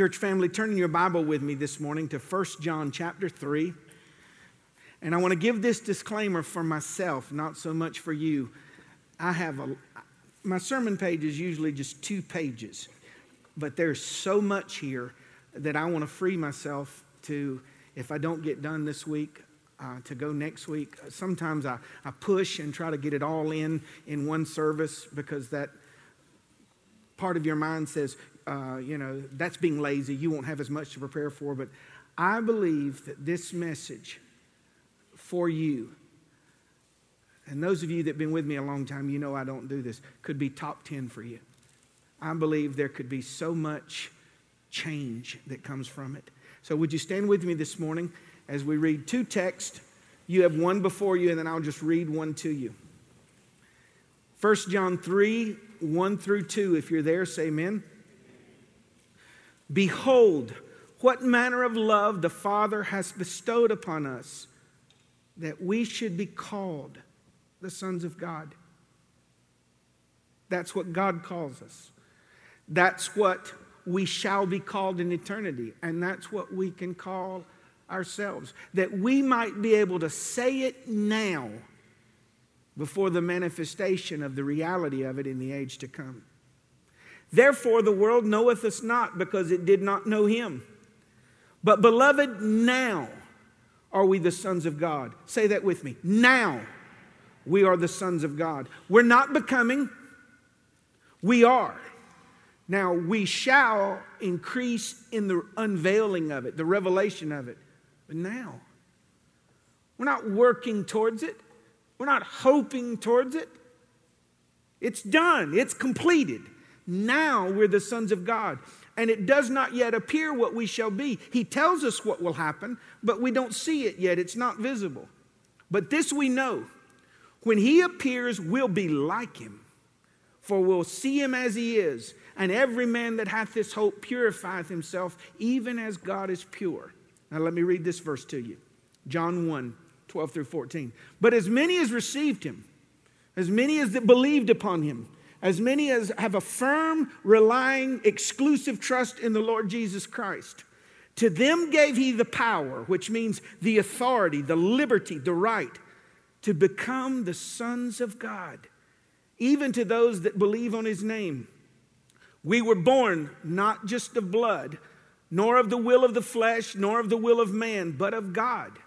Church family, turn in your Bible with me this morning to 1 John chapter 3. And I want to give this disclaimer for myself, not so much for you. I have a, my sermon page is usually just two pages, but there's so much here that I want to free myself to, if I don't get done this week, uh, to go next week. Sometimes I, I push and try to get it all in in one service because that part of your mind says, uh, you know, that's being lazy. You won't have as much to prepare for. But I believe that this message for you, and those of you that have been with me a long time, you know I don't do this, could be top 10 for you. I believe there could be so much change that comes from it. So, would you stand with me this morning as we read two texts? You have one before you, and then I'll just read one to you. 1 John 3 1 through 2. If you're there, say amen. Behold, what manner of love the Father has bestowed upon us that we should be called the sons of God. That's what God calls us. That's what we shall be called in eternity. And that's what we can call ourselves. That we might be able to say it now before the manifestation of the reality of it in the age to come. Therefore, the world knoweth us not because it did not know him. But, beloved, now are we the sons of God. Say that with me. Now we are the sons of God. We're not becoming, we are. Now we shall increase in the unveiling of it, the revelation of it. But now, we're not working towards it, we're not hoping towards it. It's done, it's completed. Now we're the sons of God. And it does not yet appear what we shall be. He tells us what will happen, but we don't see it yet. It's not visible. But this we know when he appears, we'll be like him, for we'll see him as he is. And every man that hath this hope purifieth himself, even as God is pure. Now, let me read this verse to you John 1 12 through 14. But as many as received him, as many as that believed upon him, as many as have a firm, relying, exclusive trust in the Lord Jesus Christ. To them gave he the power, which means the authority, the liberty, the right to become the sons of God, even to those that believe on his name. We were born not just of blood, nor of the will of the flesh, nor of the will of man, but of God.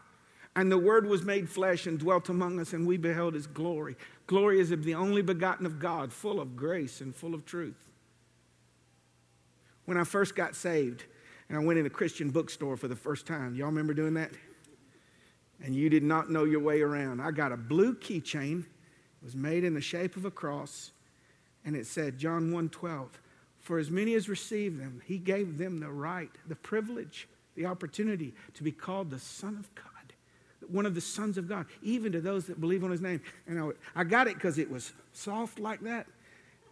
And the Word was made flesh and dwelt among us, and we beheld His glory. Glory is of the only begotten of God, full of grace and full of truth. When I first got saved, and I went in a Christian bookstore for the first time, y'all remember doing that? And you did not know your way around. I got a blue keychain. It was made in the shape of a cross, and it said, John 1:12, For as many as received them, he gave them the right, the privilege, the opportunity to be called the Son of God one of the sons of God, even to those that believe on his name. And I, I got it because it was soft like that.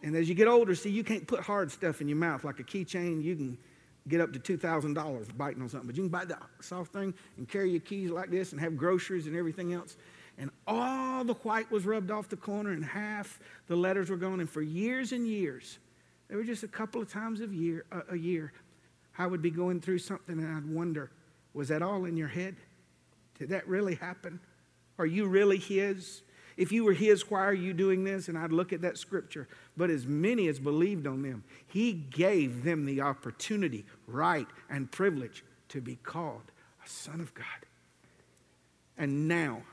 And as you get older, see, you can't put hard stuff in your mouth like a keychain. You can get up to $2,000 biting on something, but you can buy the soft thing and carry your keys like this and have groceries and everything else. And all the white was rubbed off the corner and half the letters were gone. And for years and years, there were just a couple of times of year, a year, I would be going through something and I'd wonder, was that all in your head? Did that really happen? Are you really His? If you were His, why are you doing this? And I'd look at that scripture. But as many as believed on them, He gave them the opportunity, right, and privilege to be called a son of God. And now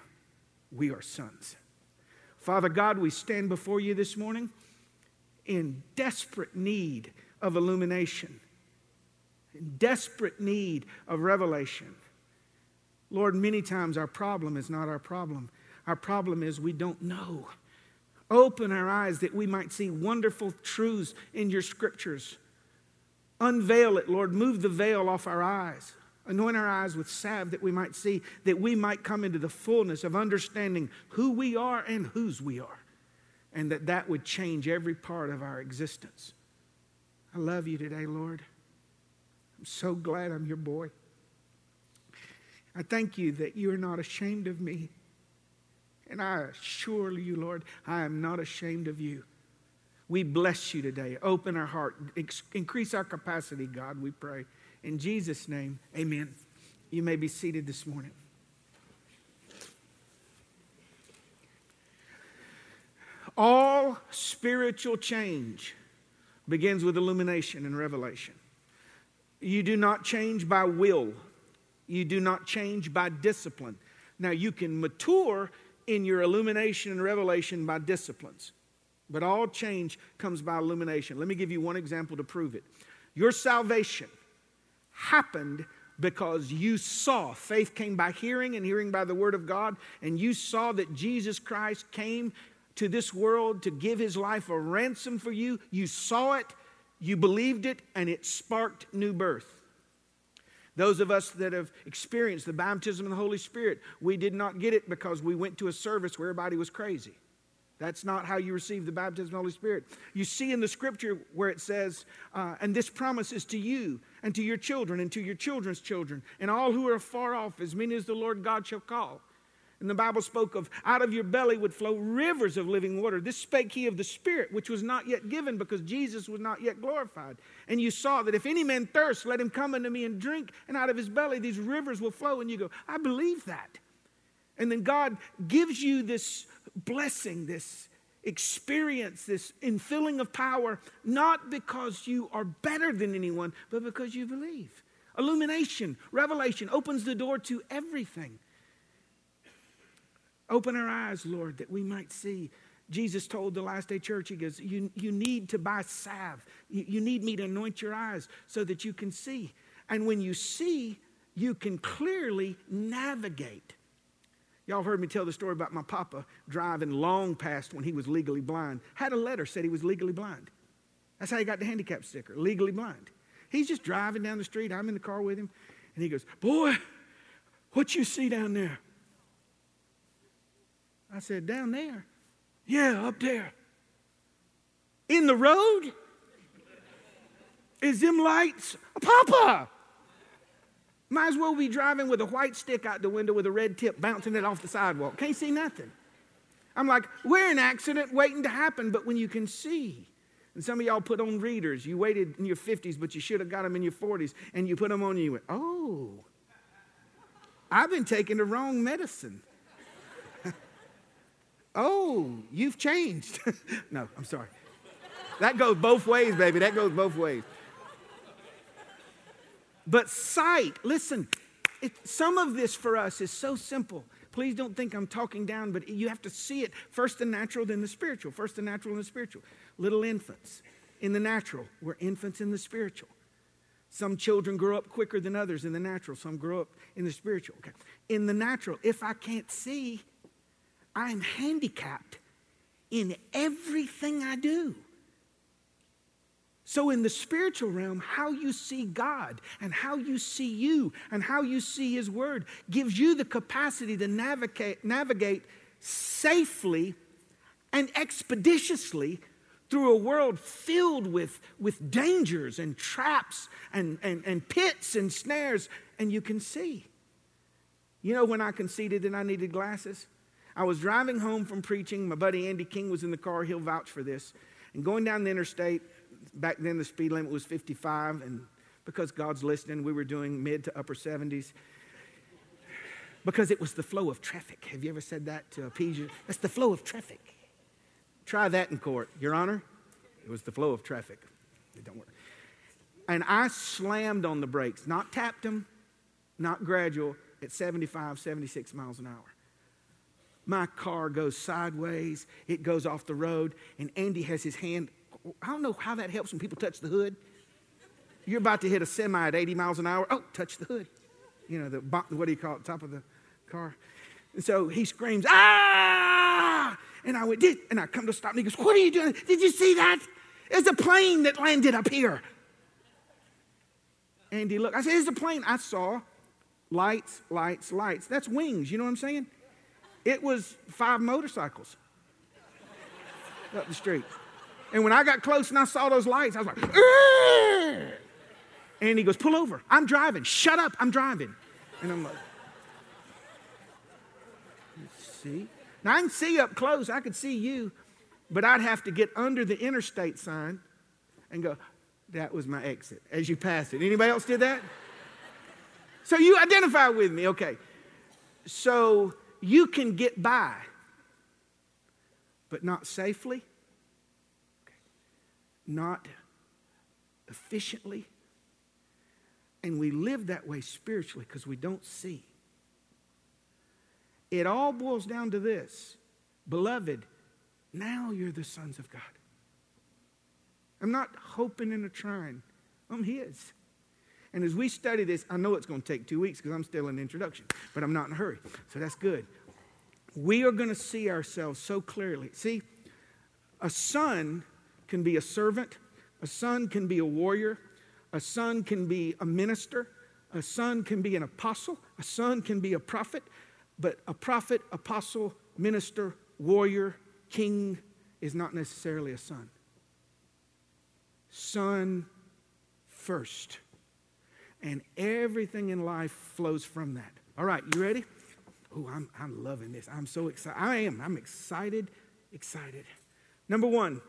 we are sons. Father God, we stand before you this morning in desperate need of illumination, in desperate need of revelation. Lord, many times our problem is not our problem. Our problem is we don't know. Open our eyes that we might see wonderful truths in your scriptures. Unveil it, Lord. Move the veil off our eyes. Anoint our eyes with salve that we might see, that we might come into the fullness of understanding who we are and whose we are. And that that would change every part of our existence. I love you today, Lord. I'm so glad I'm your boy. I thank you that you are not ashamed of me. And I assure you, Lord, I am not ashamed of you. We bless you today. Open our heart, increase our capacity, God, we pray. In Jesus' name, amen. You may be seated this morning. All spiritual change begins with illumination and revelation. You do not change by will, you do not change by discipline. Now, you can mature in your illumination and revelation by disciplines, but all change comes by illumination. Let me give you one example to prove it. Your salvation happened because you saw faith came by hearing and hearing by the word of God, and you saw that Jesus Christ came to this world to give his life a ransom for you. You saw it, you believed it, and it sparked new birth. Those of us that have experienced the baptism of the Holy Spirit, we did not get it because we went to a service where everybody was crazy. That's not how you receive the baptism of the Holy Spirit. You see in the scripture where it says, uh, and this promise is to you and to your children and to your children's children and all who are far off, as many as the Lord God shall call. And the Bible spoke of out of your belly would flow rivers of living water. This spake he of the Spirit, which was not yet given because Jesus was not yet glorified. And you saw that if any man thirst, let him come unto me and drink, and out of his belly these rivers will flow. And you go, I believe that. And then God gives you this blessing, this experience, this infilling of power, not because you are better than anyone, but because you believe. Illumination, revelation opens the door to everything. Open our eyes, Lord, that we might see. Jesus told the last day church, He goes, You, you need to buy salve. You, you need me to anoint your eyes so that you can see. And when you see, you can clearly navigate. Y'all heard me tell the story about my papa driving long past when he was legally blind. Had a letter said he was legally blind. That's how he got the handicap sticker, legally blind. He's just driving down the street. I'm in the car with him. And he goes, Boy, what you see down there? I said, Down there? Yeah, up there. In the road? Is them lights? Papa! Might as well be driving with a white stick out the window with a red tip bouncing it off the sidewalk. Can't see nothing. I'm like, we're an accident waiting to happen, but when you can see, and some of y'all put on readers, you waited in your 50s, but you should have got them in your 40s, and you put them on and you went, oh, I've been taking the wrong medicine. Oh, you've changed. no, I'm sorry. That goes both ways, baby. That goes both ways. But sight, listen, it, some of this for us is so simple. Please don't think I'm talking down, but you have to see it first the natural, then the spiritual. First the natural, then the spiritual. Little infants in the natural, we're infants in the spiritual. Some children grow up quicker than others in the natural, some grow up in the spiritual. Okay. In the natural, if I can't see, I'm handicapped in everything I do. So, in the spiritual realm, how you see God and how you see you and how you see His Word gives you the capacity to navigate, navigate safely and expeditiously through a world filled with, with dangers and traps and, and, and pits and snares, and you can see. You know, when I conceded that I needed glasses? I was driving home from preaching. My buddy Andy King was in the car. He'll vouch for this. And going down the interstate, back then the speed limit was 55, and because God's listening, we were doing mid to upper 70s. Because it was the flow of traffic. Have you ever said that to appease you? That's the flow of traffic. Try that in court, Your Honor. It was the flow of traffic. It don't work. And I slammed on the brakes, not tapped them, not gradual, at 75, 76 miles an hour. My car goes sideways, it goes off the road, and Andy has his hand I don't know how that helps when people touch the hood. You're about to hit a semi at 80 miles an hour. Oh, touch the hood. You know, the what do you call it, top of the car? And so he screams, ah! And I went, did, and I come to stop, and he goes, what are you doing? Did you see that? There's a plane that landed up here. Andy, look, I said, there's a plane. I saw lights, lights, lights. That's wings, you know what I'm saying? It was five motorcycles up the street. And when I got close and I saw those lights, I was like, Argh! and he goes, pull over. I'm driving. Shut up. I'm driving. And I'm like, see? Now I can see up close. I could see you. But I'd have to get under the interstate sign and go, that was my exit as you pass it. Anybody else did that? so you identify with me, okay. So you can get by, but not safely, not efficiently. And we live that way spiritually because we don't see. It all boils down to this Beloved, now you're the sons of God. I'm not hoping and a trying, I'm His. And as we study this, I know it's going to take two weeks because I'm still in the introduction, but I'm not in a hurry. So that's good. We are going to see ourselves so clearly. See, a son can be a servant, a son can be a warrior, a son can be a minister, a son can be an apostle, a son can be a prophet, but a prophet, apostle, minister, warrior, king is not necessarily a son. Son first. And everything in life flows from that. All right, you ready? Oh, I'm, I'm loving this. I'm so excited. I am. I'm excited, excited. Number one,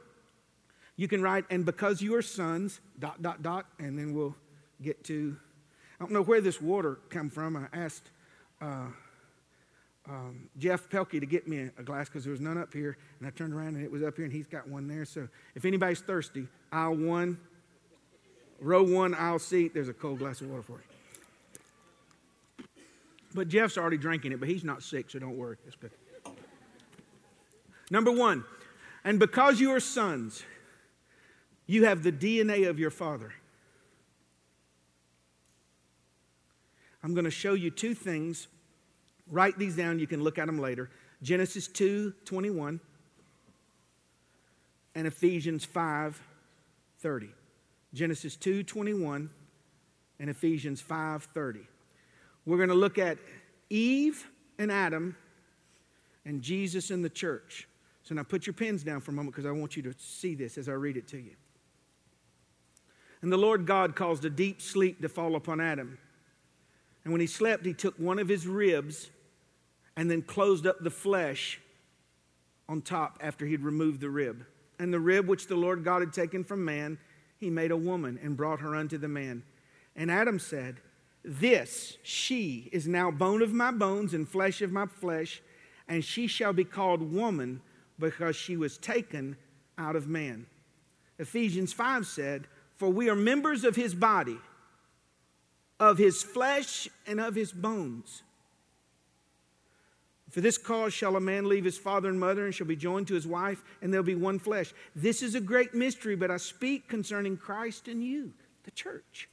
you can write, and because you are sons, dot, dot, dot, and then we'll get to, I don't know where this water come from. I asked uh, um, Jeff Pelkey to get me a glass because there was none up here, and I turned around and it was up here, and he's got one there. So if anybody's thirsty, aisle one, row one, aisle seat, there's a cold glass of water for you. But Jeff's already drinking it, but he's not sick, so don't worry. It's good. Number one, and because you are sons, you have the DNA of your father. I'm going to show you two things Write these down, you can look at them later. Genesis 2 21 and Ephesians 5 30. Genesis 2 21 and Ephesians 5 30. We're going to look at Eve and Adam and Jesus and the church. So now put your pens down for a moment because I want you to see this as I read it to you. And the Lord God caused a deep sleep to fall upon Adam. And when he slept, he took one of his ribs and then closed up the flesh on top after he'd removed the rib. And the rib which the Lord God had taken from man, he made a woman and brought her unto the man. And Adam said, This, she, is now bone of my bones and flesh of my flesh, and she shall be called woman because she was taken out of man. Ephesians 5 said, For we are members of his body, of his flesh, and of his bones. For this cause shall a man leave his father and mother and shall be joined to his wife, and they'll be one flesh. This is a great mystery, but I speak concerning Christ and you, the church.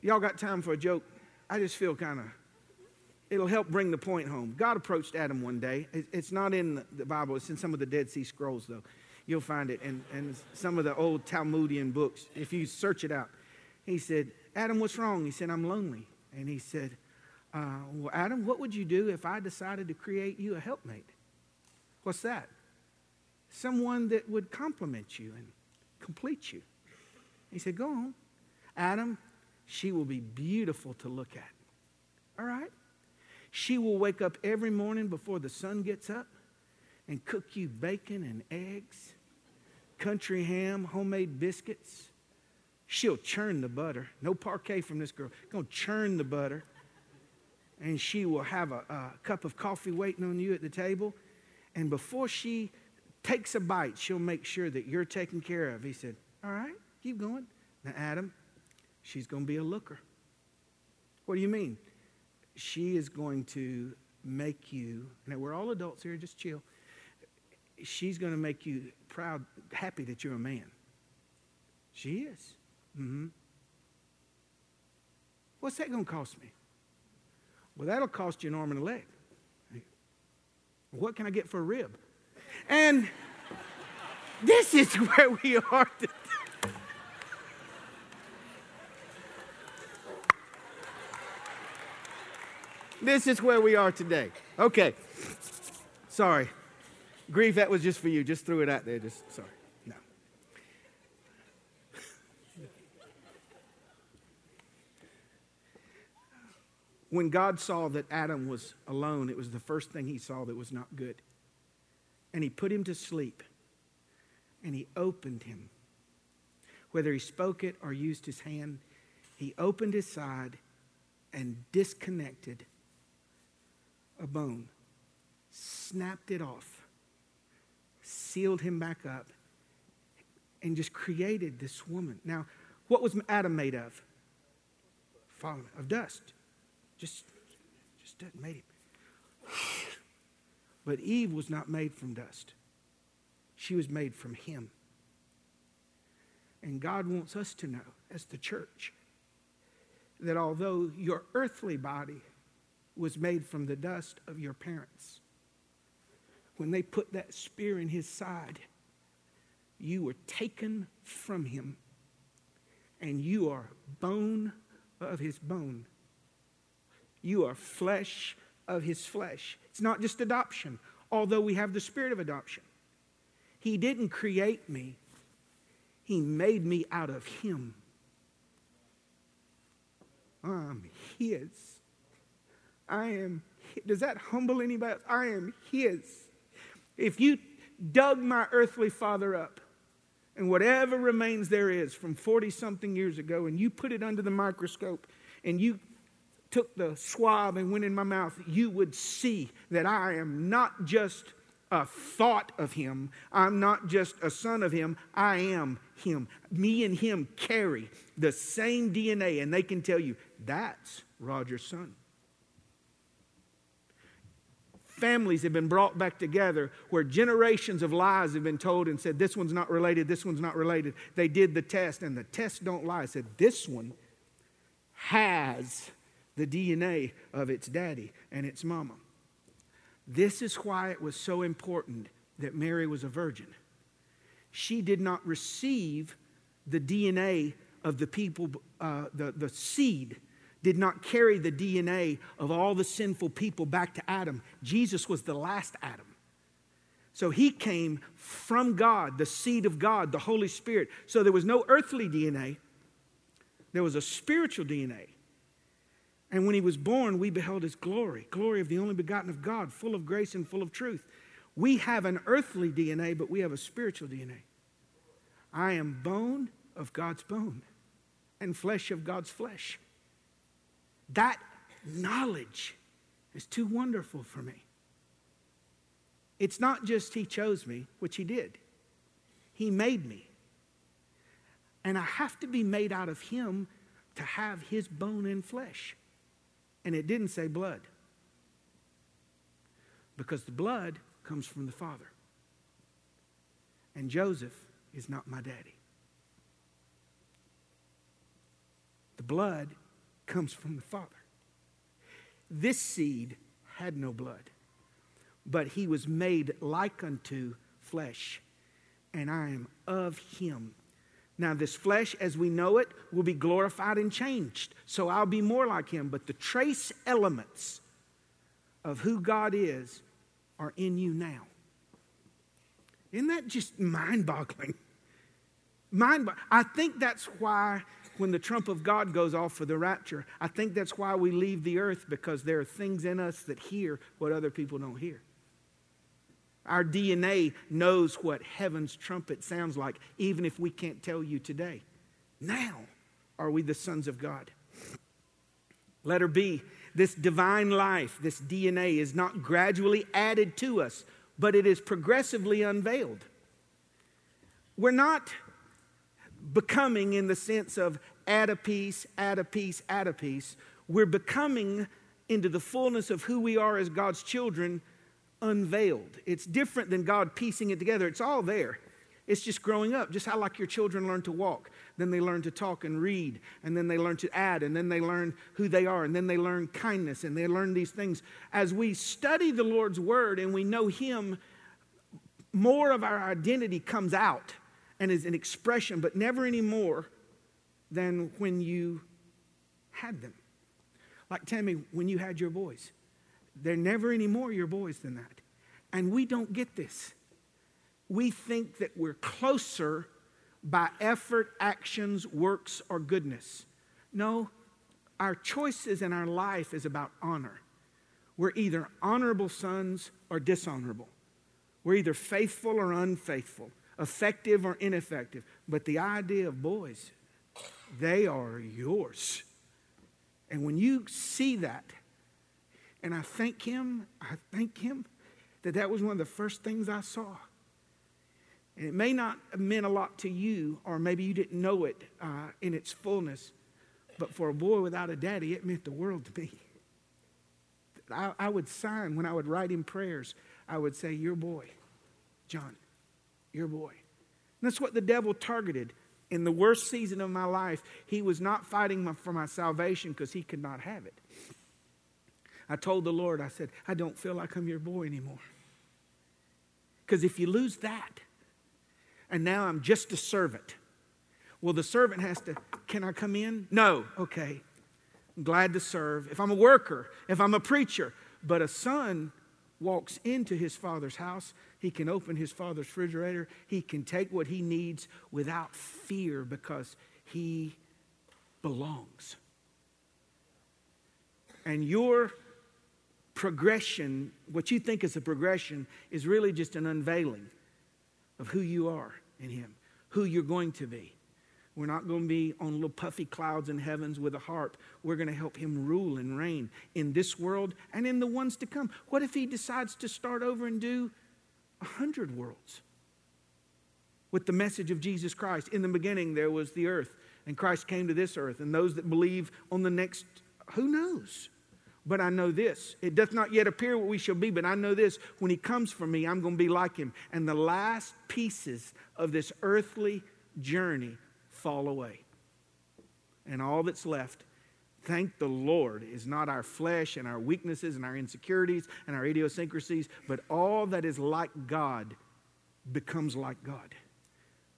Y'all got time for a joke? I just feel kind of, it'll help bring the point home. God approached Adam one day. It's not in the Bible, it's in some of the Dead Sea Scrolls, though. You'll find it in, in some of the old Talmudian books. If you search it out, he said, Adam, what's wrong? He said, I'm lonely. And he said, uh, well, Adam, what would you do if I decided to create you a helpmate? What's that? Someone that would complement you and complete you. He said, Go on. Adam, she will be beautiful to look at. All right? She will wake up every morning before the sun gets up and cook you bacon and eggs, country ham, homemade biscuits. She'll churn the butter. No Parkay from this girl. Gonna churn the butter and she will have a, a, cup of coffee waiting on you at the table. And before she takes a bite, she'll make sure that you're taken care of. He said, All right, keep going. Now, Adam, she's going to be a looker. What do you mean? She is going to make you, now we're all adults here, just chill. She's going to make you proud, happy that you're a man. She is. Mm-hmm. What's that going to cost me? Well, that'll cost you an arm and a leg. What can I get for a rib? And this is where we are today. This is where we are today. Okay. Sorry. Grief, that was just for you. Just threw it out there. Just sorry. When God saw that Adam was alone, it was the first thing he saw that was not good. and he put him to sleep and he opened him. Whether he spoke it or used his hand, he opened his side and disconnected a bone, snapped it off, sealed him back up, and just created this woman. Now, what was Adam made of? Fallen of dust. Just, just not made him. But Eve was not made from dust. She was made from him. And God wants us to know, as the church, that although your earthly body was made from the dust of your parents, when they put that spear in his side, you were taken from him, and you are bone of his bone. You are flesh of his flesh. It's not just adoption, although we have the spirit of adoption. He didn't create me, He made me out of Him. I'm His. I am. Does that humble anybody else? I am His. If you dug my earthly father up and whatever remains there is from 40 something years ago, and you put it under the microscope and you took the swab and went in my mouth, you would see that I am not just a thought of him. I'm not just a son of him. I am him. Me and him carry the same DNA, and they can tell you that's Roger's son. Families have been brought back together where generations of lies have been told and said, This one's not related, this one's not related. They did the test, and the test don't lie. It said, This one has the DNA of its daddy and its mama. This is why it was so important that Mary was a virgin. She did not receive the DNA of the people, uh, the, the seed did not carry the DNA of all the sinful people back to Adam. Jesus was the last Adam. So he came from God, the seed of God, the Holy Spirit. So there was no earthly DNA, there was a spiritual DNA. And when he was born, we beheld his glory glory of the only begotten of God, full of grace and full of truth. We have an earthly DNA, but we have a spiritual DNA. I am bone of God's bone and flesh of God's flesh. That knowledge is too wonderful for me. It's not just He chose me, which He did, He made me. And I have to be made out of Him to have His bone and flesh and it didn't say blood. Because the blood comes from the Father. And Joseph is not my daddy. The blood comes from the Father. This seed had no blood, but he was made like unto flesh, and I am of him. Now, this flesh, as we know it, will be glorified and changed. So I'll be more like him. But the trace elements of who God is are in you now. Isn't that just mind boggling? Mind I think that's why when the trump of God goes off for the rapture, I think that's why we leave the earth because there are things in us that hear what other people don't hear. Our DNA knows what heaven's trumpet sounds like, even if we can't tell you today. Now are we the sons of God. Letter B this divine life, this DNA, is not gradually added to us, but it is progressively unveiled. We're not becoming in the sense of add a piece, add a piece, add a piece. We're becoming into the fullness of who we are as God's children unveiled. It's different than God piecing it together. It's all there. It's just growing up, just how like your children learn to walk. Then they learn to talk and read, and then they learn to add, and then they learn who they are, and then they learn kindness, and they learn these things. As we study the Lord's Word and we know Him, more of our identity comes out and is an expression, but never any more than when you had them. Like Tammy, when you had your boys. They're never any more your boys than that. And we don't get this. We think that we're closer by effort, actions, works, or goodness. No, our choices in our life is about honor. We're either honorable sons or dishonorable. We're either faithful or unfaithful, effective or ineffective. But the idea of boys, they are yours. And when you see that, and I thank Him, I thank Him that that was one of the first things I saw. And it may not have meant a lot to you, or maybe you didn't know it uh, in its fullness, but for a boy without a daddy, it meant the world to me. I, I would sign when I would write him prayers, I would say, Your boy, John, your boy. And that's what the devil targeted. In the worst season of my life, he was not fighting for my salvation because he could not have it. I told the Lord, I said, I don't feel like I'm your boy anymore. Because if you lose that, and now I'm just a servant, well, the servant has to, can I come in? No. Okay. I'm glad to serve. If I'm a worker, if I'm a preacher, but a son walks into his father's house, he can open his father's refrigerator, he can take what he needs without fear because he belongs. And your progression, what you think is a progression, is really just an unveiling of who you are in him, who you're going to be. We're not going to be on little puffy clouds in heavens with a harp. We're going to help him rule and reign in this world and in the ones to come. What if he decides to start over and do a hundred worlds? With the message of Jesus Christ. In the beginning, there was the earth, and Christ came to this earth, and those that believe on the next, who knows? But I know this. It doth not yet appear what we shall be, but I know this. When he comes for me, I'm going to be like him. And the last pieces of this earthly journey fall away. And all that's left, thank the Lord, is not our flesh and our weaknesses and our insecurities and our idiosyncrasies, but all that is like God becomes like God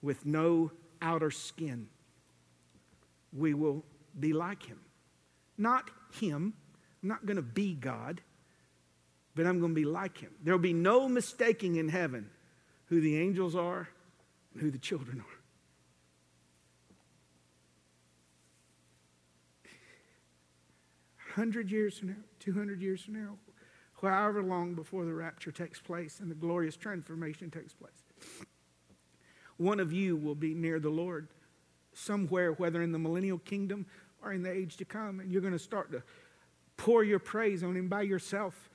with no outer skin. We will be like Him. Not Him. I'm not going to be God, but I'm going to be like Him. There will be no mistaking in heaven who the angels are and who the children are. 100 years from now, 200 years from now, however long before the rapture takes place and the glorious transformation takes place. One of you will be near the Lord somewhere, whether in the millennial kingdom or in the age to come, and you're going to start to pour your praise on Him by yourself.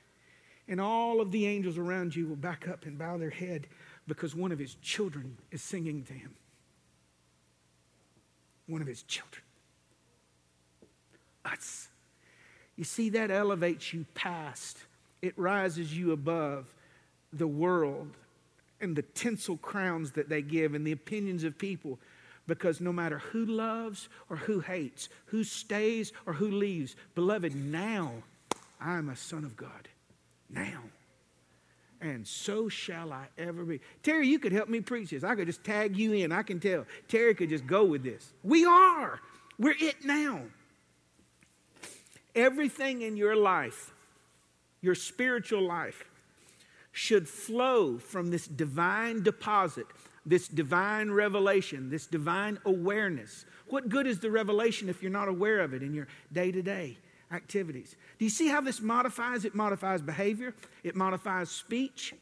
And all of the angels around you will back up and bow their head because one of His children is singing to Him. One of His children. Us. You see, that elevates you past, it rises you above the world and the tinsel crowns that they give and the opinions of people. Because no matter who loves or who hates, who stays or who leaves, beloved, now I'm a son of God. Now. And so shall I ever be. Terry, you could help me preach this. I could just tag you in. I can tell. Terry could just go with this. We are. We're it now. Everything in your life, your spiritual life, should flow from this divine deposit, this divine revelation, this divine awareness. What good is the revelation if you're not aware of it in your day to day activities? Do you see how this modifies? It modifies behavior, it modifies speech.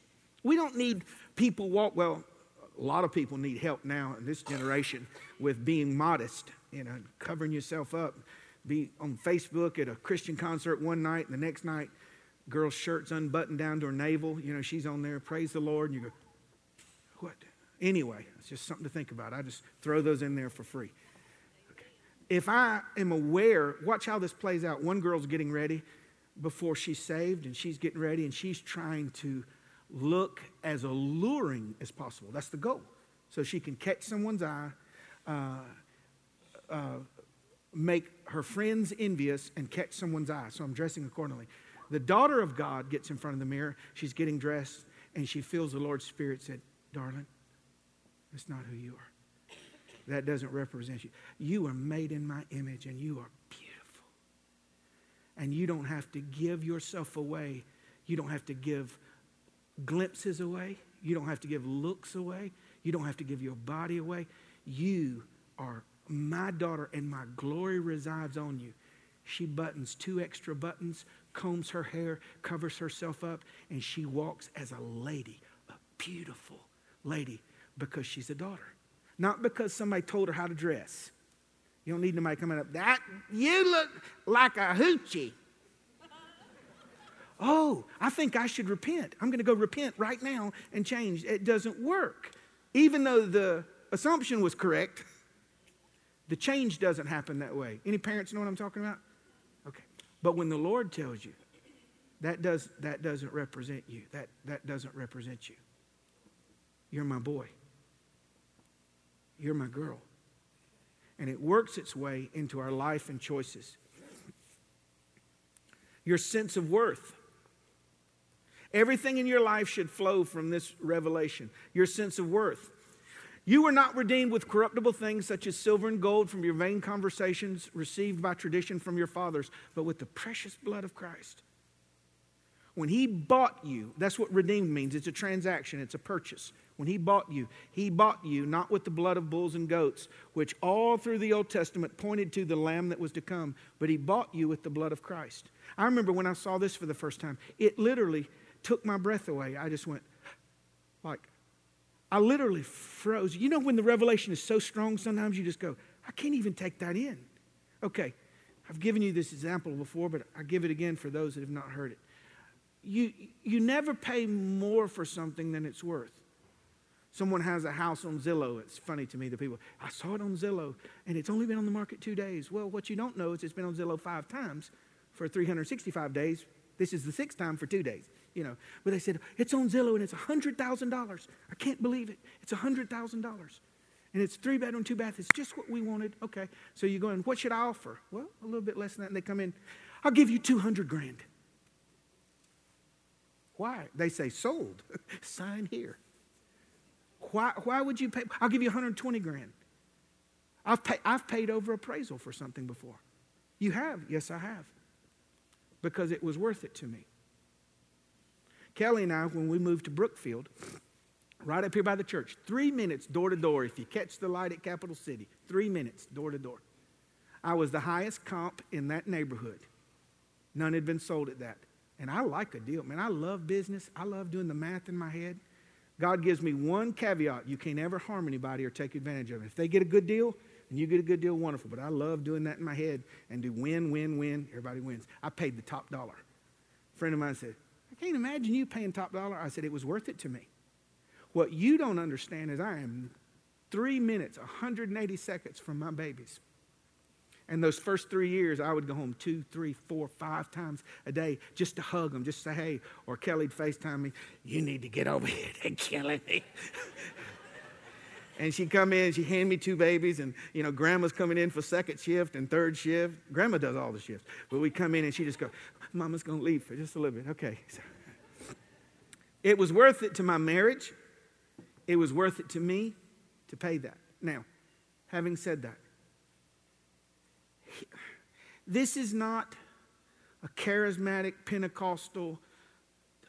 We don't need people walk, well, a lot of people need help now in this generation with being modest, you know, covering yourself up be on Facebook at a Christian concert one night, and the next night, girl's shirt's unbuttoned down to her navel. You know, she's on there, praise the Lord, and you go, what? Anyway, it's just something to think about. I just throw those in there for free. Okay. If I am aware, watch how this plays out. One girl's getting ready before she's saved, and she's getting ready, and she's trying to look as alluring as possible. That's the goal. So she can catch someone's eye, uh, uh, make her friends envious and catch someone's eye. So I'm dressing accordingly. The daughter of God gets in front of the mirror. She's getting dressed and she feels the Lord's Spirit said, Darling, that's not who you are. That doesn't represent you. You are made in my image and you are beautiful. And you don't have to give yourself away. You don't have to give glimpses away. You don't have to give looks away. You don't have to give your body away. You are my daughter and my glory resides on you. She buttons two extra buttons, combs her hair, covers herself up, and she walks as a lady, a beautiful lady because she's a daughter, not because somebody told her how to dress. You don't need nobody coming up, that you look like a hoochie. oh, I think I should repent. I'm going to go repent right now and change. It doesn't work. Even though the assumption was correct, the change doesn't happen that way. Any parents know what I'm talking about? Okay. But when the Lord tells you, that, does, that doesn't represent you. That, that doesn't represent you. You're my boy. You're my girl. And it works its way into our life and choices. Your sense of worth. Everything in your life should flow from this revelation. Your sense of worth. You were not redeemed with corruptible things such as silver and gold from your vain conversations received by tradition from your fathers, but with the precious blood of Christ. When he bought you, that's what redeemed means. It's a transaction, it's a purchase. When he bought you, he bought you not with the blood of bulls and goats, which all through the Old Testament pointed to the lamb that was to come, but he bought you with the blood of Christ. I remember when I saw this for the first time, it literally took my breath away. I just went, like, I literally froze. You know, when the revelation is so strong, sometimes you just go, I can't even take that in. Okay, I've given you this example before, but I give it again for those that have not heard it you, you never pay more for something than it's worth. Someone has a house on Zillow. It's funny to me, the people, I saw it on Zillow and it's only been on the market two days. Well, what you don't know is it's been on Zillow five times for 365 days. This is the sixth time for two days, you know. But they said, it's on Zillow and it's $100,000. I can't believe it. It's $100,000. And it's three bedroom, two bath. It's just what we wanted. Okay. So you go in, what should I offer? Well, a little bit less than that. And they come in, I'll give you 200 grand. Why? They say sold. Sign here. Why, why would you pay? I'll give you 120 grand. I've, pay, I've paid over appraisal for something before. You have? Yes, I have. Because it was worth it to me. Kelly and I, when we moved to Brookfield, right up here by the church, three minutes door to door. If you catch the light at Capital City, three minutes door to door. I was the highest comp in that neighborhood. None had been sold at that. And I like a deal, man. I love business. I love doing the math in my head. God gives me one caveat you can't ever harm anybody or take advantage of it. If they get a good deal and you get a good deal, wonderful. But I love doing that in my head and do win, win, win. Everybody wins. I paid the top dollar. A friend of mine said, I can't imagine you paying top dollar. I said, it was worth it to me. What you don't understand is I am three minutes, 180 seconds from my babies. And those first three years, I would go home two, three, four, five times a day just to hug them, just say, hey. Or Kelly'd FaceTime me, you need to get over here. They're killing me. and she'd come in, she'd hand me two babies, and, you know, grandma's coming in for second shift and third shift. Grandma does all the shifts. But we come in and she just go, Mama's going to leave for just a little bit. Okay. So, it was worth it to my marriage. It was worth it to me to pay that. Now, having said that, this is not a charismatic Pentecostal.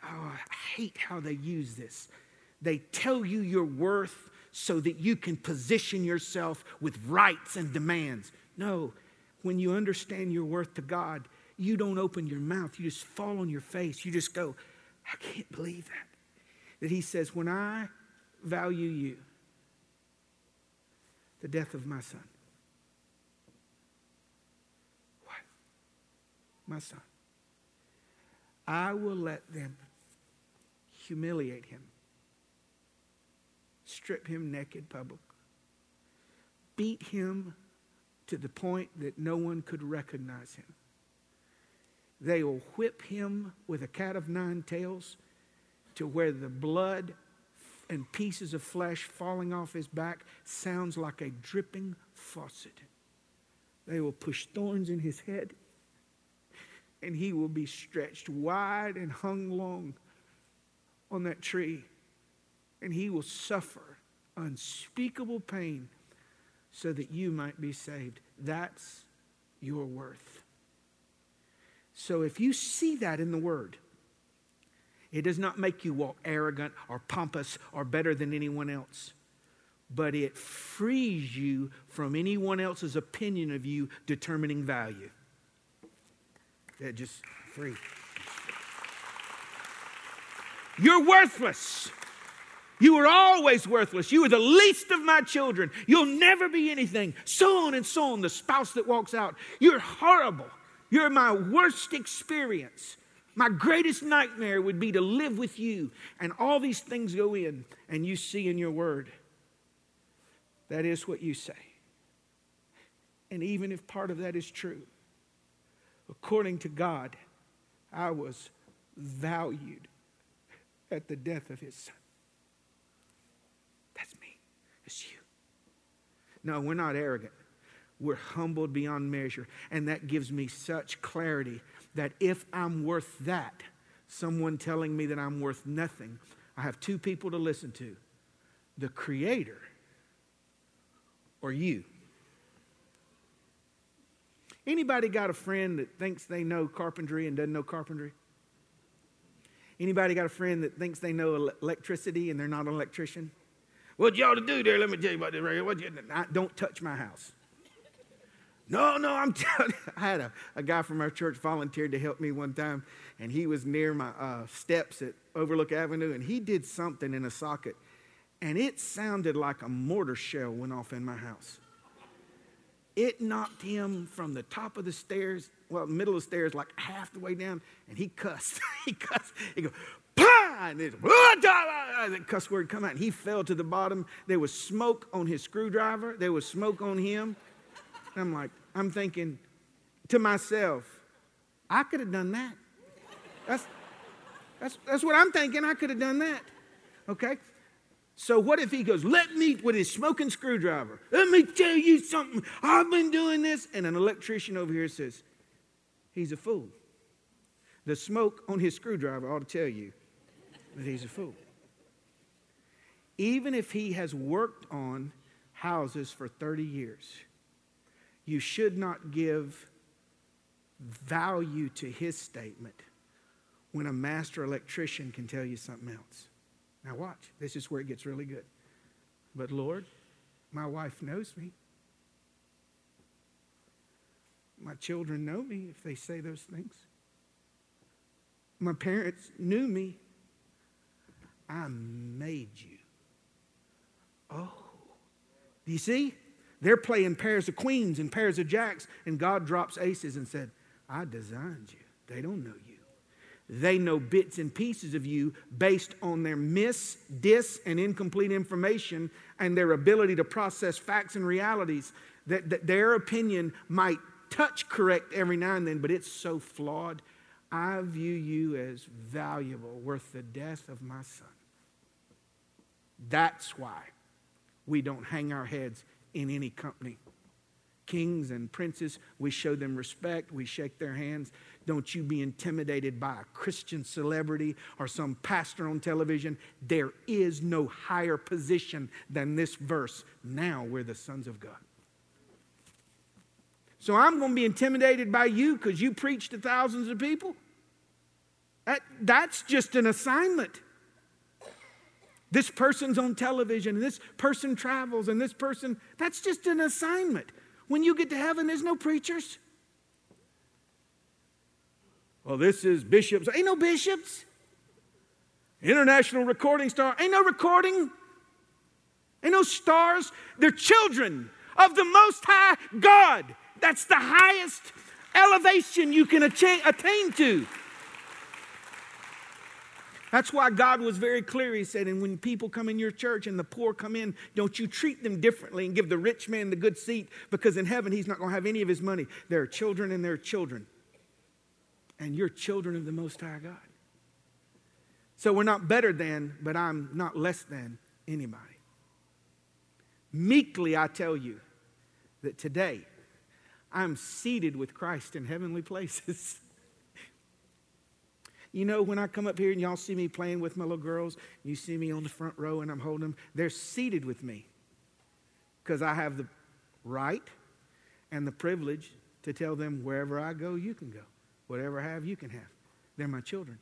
Oh, I hate how they use this. They tell you your worth so that you can position yourself with rights and demands. No, when you understand your worth to God, you don't open your mouth. You just fall on your face. You just go, I can't believe that. That He says, When I value you, the death of my son. My son. I will let them humiliate him, strip him naked public, beat him to the point that no one could recognize him. They will whip him with a cat of nine tails to where the blood and pieces of flesh falling off his back sounds like a dripping faucet. They will push thorns in his head and he will be stretched wide and hung long on that tree. And he will suffer unspeakable pain so that you might be saved. That's your worth. So if you see that in the Word, it does not make you walk arrogant or pompous or better than anyone else, but it frees you from anyone else's opinion of you determining value. They're just free. You're worthless. You were always worthless. You were the least of my children. You'll never be anything. So on and so on. The spouse that walks out, you're horrible. You're my worst experience. My greatest nightmare would be to live with you. And all these things go in, and you see in your word. That is what you say. And even if part of that is true, according to God, I was valued at the death of his son. That's me. It's you. No, we're not arrogant. We're humbled beyond measure. And that gives me such clarity that if I'm worth that, someone telling me that I'm worth nothing, I have two people to listen to the Creator or you. Anybody got a friend that thinks they know carpentry and doesn't know carpentry? Anybody got a friend that thinks they know electricity and they're not an electrician? What y'all to do there, let me tell you about this right here. What you, don't touch my house. No, no, I'm telling you. I had a, a guy from our church volunteered to help me one time, and he was near my uh, steps at Overlook Avenue, and he did something in a socket, and it sounded like a mortar shell went off in my house. It knocked him from the top of the stairs, well, middle of the stairs, like half the way down, and he cussed. he cussed. He goes, Pah! And the cuss word come out, and he fell to the bottom. There was smoke on his screwdriver. There was smoke on him. And I'm like, I'm thinking to myself, I could have done that. That's, that's, that's what I'm thinking. I could have done that. Okay? So what if he goes, let me, with his smoking screwdriver, let me tell you something. I've been doing this. And an electrician over here says, he's a fool. The smoke on his screwdriver ought to tell you that he's a fool. Even if he has worked on houses for 30 years, you should not give value to his statement when a master electrician can tell you something else. Now, watch. This is where it gets really good. But, Lord, my wife knows me. My children know me if they say those things. My parents knew me. I made you. Oh. Do you see? They're playing pairs of queens and pairs of jacks, and God drops aces and said, I designed you. They don't know you. They know bits and pieces of you based on their miss, dis, and incomplete information and their ability to process facts and realities. That, that their opinion might touch correct every now and then, but it's so flawed. I view you as valuable, worth the death of my son. That's why we don't hang our heads in any company. Kings and princes, we show them respect, we shake their hands. Don't you be intimidated by a Christian celebrity or some pastor on television. There is no higher position than this verse. Now we're the sons of God. So I'm going to be intimidated by you because you preach to thousands of people? That, that's just an assignment. This person's on television, and this person travels, and this person, that's just an assignment. When you get to heaven, there's no preachers. Well, this is bishops. Ain't no bishops. International recording star. Ain't no recording. Ain't no stars. They're children of the Most High God. That's the highest elevation you can attain, to. That's why God was very clear. He said, And when people come in your church and the poor come in, don't you treat them differently and give the rich man the good seat because in heaven he's not going to have any of his money. There are children and there are children. And you're children of the Most High God. So we're not better than, but I'm not less than anybody. Meekly, I tell you that today I'm seated with Christ in heavenly places. You know, when I come up here and y'all see me playing with my little girls, you see me on the front row and I'm holding them, they're seated with me because I have the right and the privilege to tell them wherever I go, you can go. Whatever I have, you can have. They're my children.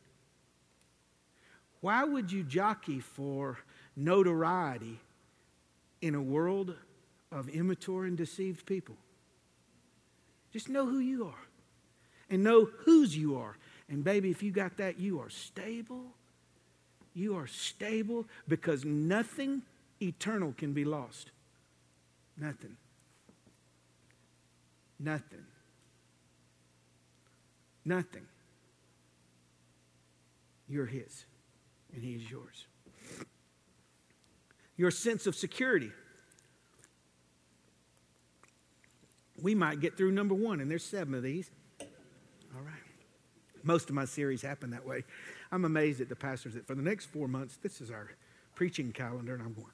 Why would you jockey for notoriety in a world of immature and deceived people? Just know who you are and know whose you are and baby, if you got that, you are stable You are stable because nothing eternal can be lost. Nothing. Nothing. Nothing. You're His, and He is yours. Your sense of security. We might get through number one, and there's seven of these. All right. Most of my series happen that way. I'm amazed at the pastors that for the next four months, this is our preaching calendar, and I'm going,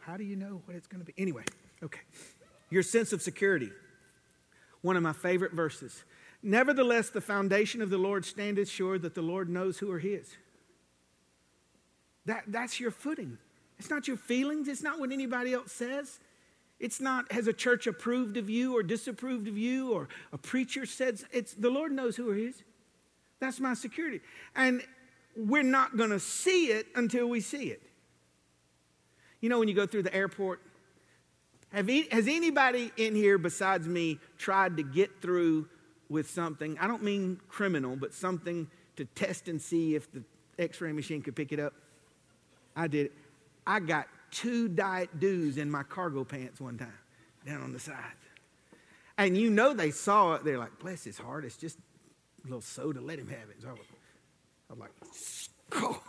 how do you know what it's going to be? Anyway, okay. Your sense of security. One of my favorite verses. Nevertheless, the foundation of the Lord standeth sure that the Lord knows who are his. That, that's your footing. It's not your feelings, it's not what anybody else says. It's not has a church approved of you or disapproved of you or a preacher said it's the Lord knows who are his. That's my security. And we're not going to see it until we see it. You know when you go through the airport have has anybody in here besides me tried to get through with something? I don't mean criminal, but something to test and see if the x ray machine could pick it up. I did. I got two Diet Dews in my cargo pants one time down on the side. And you know they saw it. They're like, bless his heart, it's just a little soda, let him have it. So I was like, oh.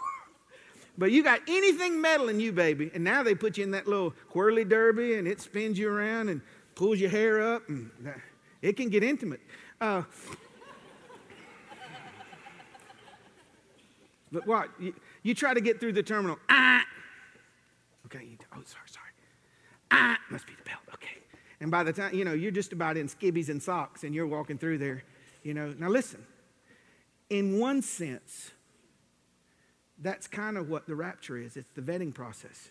But you got anything metal in you, baby. And now they put you in that little whirly derby and it spins you around and pulls your hair up. And it can get intimate. Uh, but what? You, you, try to get through the terminal. Ah! Okay. You, oh, sorry, sorry. Ah! Must be the belt. Okay. And by the time, you know, you're just about in skivvies and socks and you're walking through there, you know. Now listen, in one sense, that's kind of what the rapture is it's the vetting process.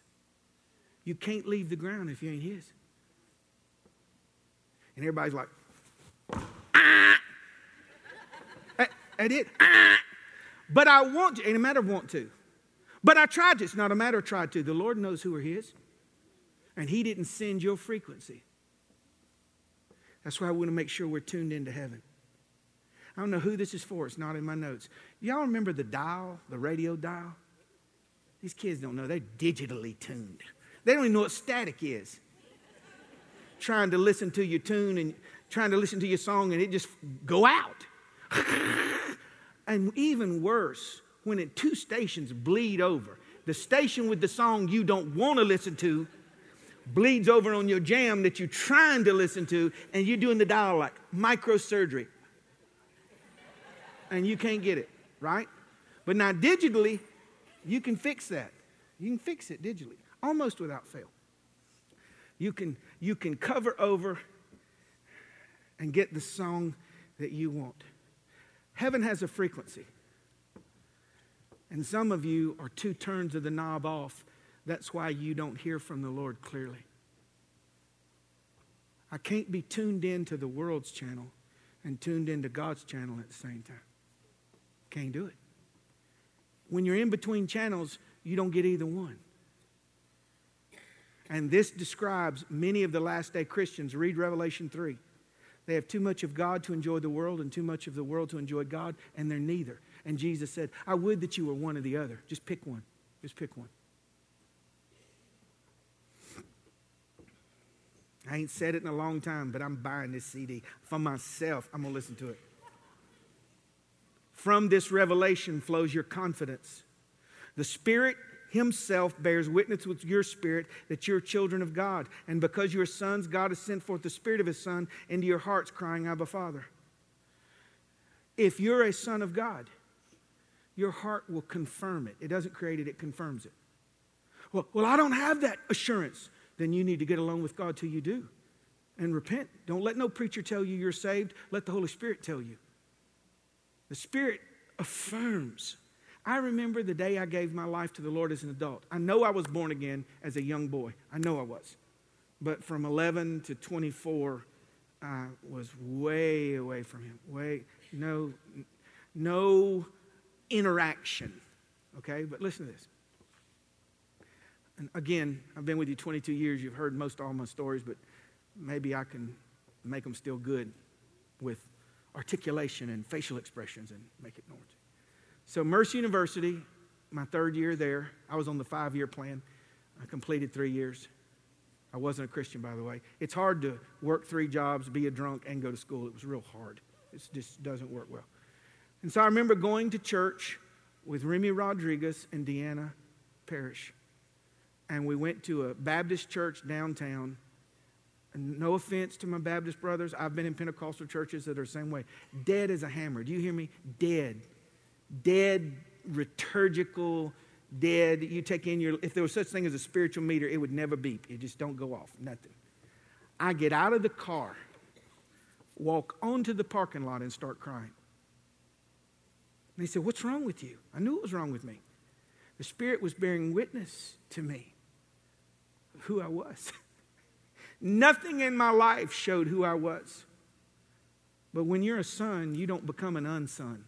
You can't leave the ground if you ain't His. And everybody's like! I, did. Ah! But I want to, ain't a matter of want to. But I tried to. It's not a matter of tried to. The Lord knows who are His. And He didn't send your frequency. That's why I want to make sure we're tuned into heaven. I don't know who this is for. It's not in my notes. Y'all remember the dial, the radio dial? These kids don't know. They're digitally tuned. They don't even know what static is. trying to listen to your tune and trying to listen to your song and it just go out. and even worse, when it, two stations bleed over. The station with the song you don't want to listen to bleeds over on your jam that you're trying to listen to, and you're doing the dial like microsurgery and you can't get it, right? But now digitally, you can fix that. You can fix it digitally, almost without fail. You can, you can cover over and get the song that you want. Heaven has a frequency. And some of you are two turns of the knob off. That's why you don't hear from the Lord clearly. I can't be tuned into the world's channel and tuned into God's channel at the same time. Can't do it. When you're in between channels, you don't get either one. And this describes many of the last day Christians. Read Revelation 3. They have too much of God to enjoy the world and too much of the world to enjoy God, and they're neither. And Jesus said, I would that you were one or the other. Just pick one. Just pick one. I ain't said it in a long time, but I'm buying this CD for myself. I'm going to listen to it. From this revelation flows your confidence. The Spirit Himself bears witness with your spirit that you're children of God. And because you're sons, God has sent forth the Spirit of His Son into your hearts, crying, Abba, Father. If you're a son of God, your heart will confirm it. It doesn't create it, it confirms it. Well, well, I don't have that assurance. Then you need to get along with God till you do and repent. Don't let no preacher tell you you're saved. Let the Holy Spirit tell you. The Spirit affirms. I remember the day I gave my life to the Lord as an adult. I know I was born again as a young boy. I know I was. But from 11 to 24, I was way away from Him. Way, no, no interaction. Okay? But listen to this. And again, I've been with you 22 years. You've heard most all my stories, but maybe I can make them still good with articulation and facial expressions and make it normal. So, Mercy University, my third year there. I was on the five year plan. I completed three years. I wasn't a Christian, by the way. It's hard to work three jobs, be a drunk, and go to school. It was real hard. It just doesn't work well. And so I remember going to church with Remy Rodriguez and Deanna Parrish. And we went to a Baptist church downtown. And no offense to my Baptist brothers, I've been in Pentecostal churches that are the same way. Dead as a hammer. Do you hear me? Dead. Dead, liturgical, dead. You take in your, if there was such thing as a spiritual meter, it would never beep. It just don't go off. Nothing. I get out of the car, walk onto the parking lot, and start crying. And they said, What's wrong with you? I knew it was wrong with me. The Spirit was bearing witness to me who I was. Nothing in my life showed who I was. But when you're a son, you don't become an unson.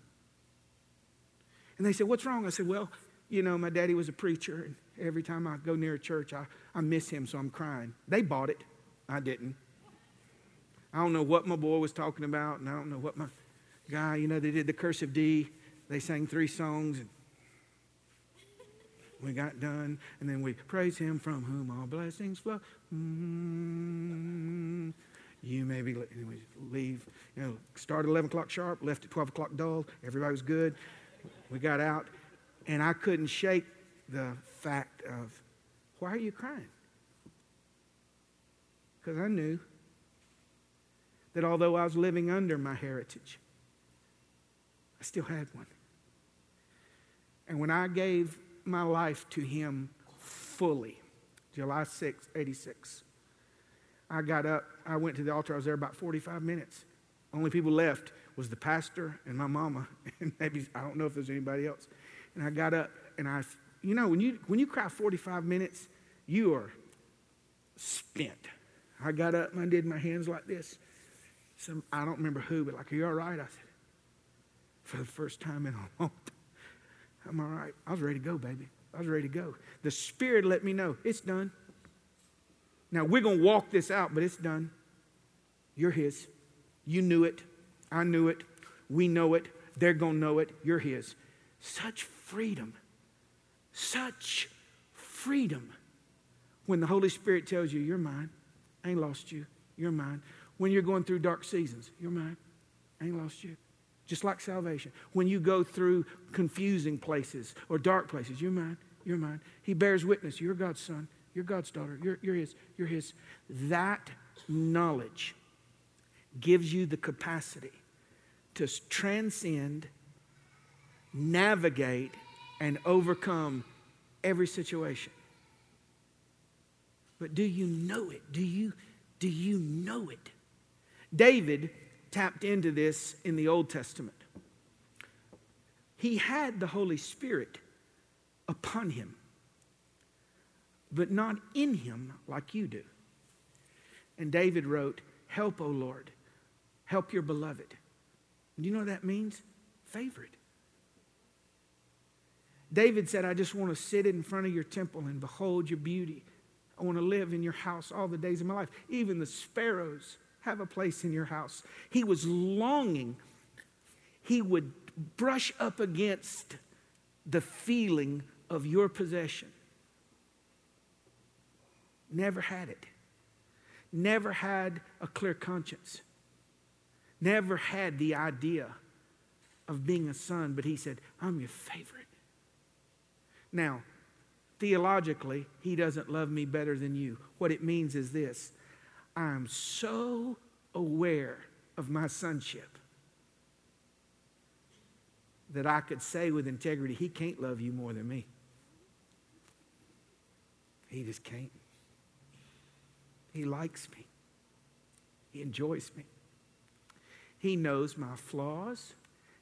And they said, What's wrong? I said, Well, you know, my daddy was a preacher, and every time I go near a church, I, I miss him, so I'm crying. They bought it. I didn't. I don't know what my boy was talking about, and I don't know what my guy, you know, they did the cursive D. They sang three songs, and we got done, and then we praise him from whom all blessings flow. Mm-hmm. You may be, anyway, leave, you know, start at 11 o'clock sharp, left at 12 o'clock dull. Everybody was good. We got out, and I couldn't shake the fact of, why are you crying? Because I knew that although I was living under my heritage, I still had one. And when I gave my life to Him fully, July 6, 86, I got up, I went to the altar, I was there about 45 minutes. Only people left was the pastor and my mama, and maybe, I don't know if there's anybody else. And I got up and I, you know, when you, when you cry 45 minutes, you are spent. I got up and I did my hands like this. Some, I don't remember who, but like, are you all right? I said, for the first time in a long time, I'm all right. I was ready to go, baby. I was ready to go. The Spirit let me know it's done. Now, we're to walk this out, but it's done. You're His. You knew it. I knew it. We know it. They're going to know it. You're His. Such freedom. Such freedom. When the Holy Spirit tells you, You're mine. I ain't lost you. You're mine. When you're going through dark seasons, you're mine. I ain't lost you. Just like salvation. When you go through confusing places or dark places, you're mine. You're mine. He bears witness. You're God's son. You're God's daughter. You're, you're His. You're His. That knowledge gives you the capacity to transcend, navigate, and overcome every situation. But do you know it? Do you, do you know it? David tapped into this in the Old Testament. He had the Holy Spirit upon him, but not in him like you do. And David wrote, Help, O Lord, help your beloved. Do you know what that means? Favorite. David said, I just want to sit in front of your temple and behold your beauty. I want to live in your house all the days of my life. Even the sparrows have a place in your house. He was longing. He would brush up against the feeling of your possession. Never had it. Never had a clear conscience. Never had the idea of being a son, but he said, I'm your favorite. Now, theologically, he doesn't love me better than you. What it means is this I'm so aware of my sonship that I could say with integrity, He can't love you more than me. He just can't. He likes me, He enjoys me. He knows my flaws,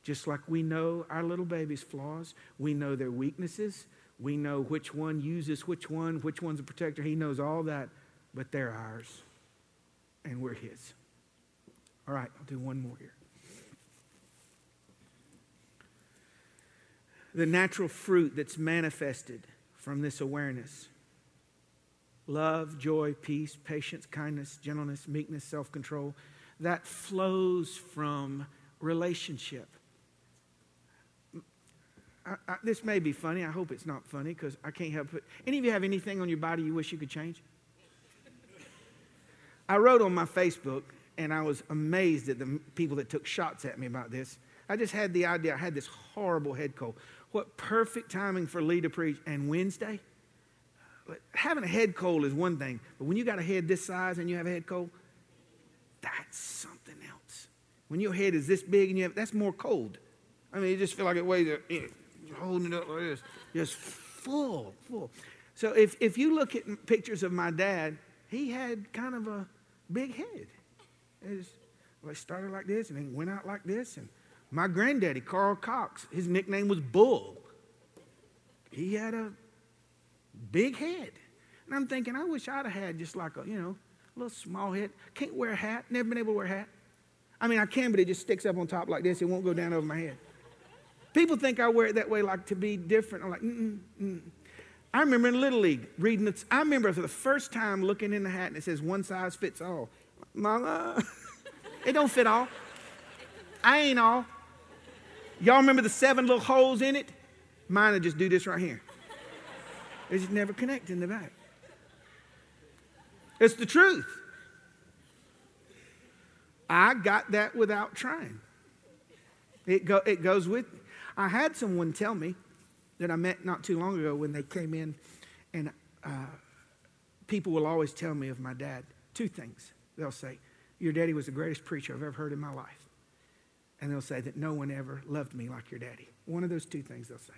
just like we know our little baby's flaws. We know their weaknesses. We know which one uses which one, which one's a protector. He knows all that, but they're ours, and we're His. All right, I'll do one more here. The natural fruit that's manifested from this awareness love, joy, peace, patience, kindness, gentleness, meekness, self control that flows from relationship. I, I, this may be funny. I hope it's not funny because I can't help it. Any of you have anything on your body you wish you could change? I wrote on my Facebook, and I was amazed at the people that took shots at me about this. I just had the idea. I had this horrible head cold. What perfect timing for Lee to preach. And Wednesday, having a head cold is one thing, but when you got a head this size and you have a head cold, that's something else. When your head is this big and you have, that's more cold. I mean, you just feel like it weighs, you know, holding it up like this, just full, full. So if, if you look at pictures of my dad, he had kind of a big head. It it started like this and then went out like this. And my granddaddy, Carl Cox, his nickname was Bull. He had a big head. And I'm thinking, I wish I'd have had just like a, you know, little small head. Can't wear a hat. Never been able to wear a hat. I mean, I can, but it just sticks up on top like this. It won't go down over my head. People think I wear it that way, like to be different. I'm like, mm mm. I remember in Little League reading. I remember for the first time looking in the hat and it says one size fits all. Mama, it don't fit all. I ain't all. Y'all remember the seven little holes in it? Mine would just do this right here. They just never connect in the back. It's the truth. I got that without trying. It, go, it goes with me. I had someone tell me that I met not too long ago when they came in, and uh, people will always tell me of my dad two things. They'll say, Your daddy was the greatest preacher I've ever heard in my life. And they'll say that no one ever loved me like your daddy. One of those two things they'll say.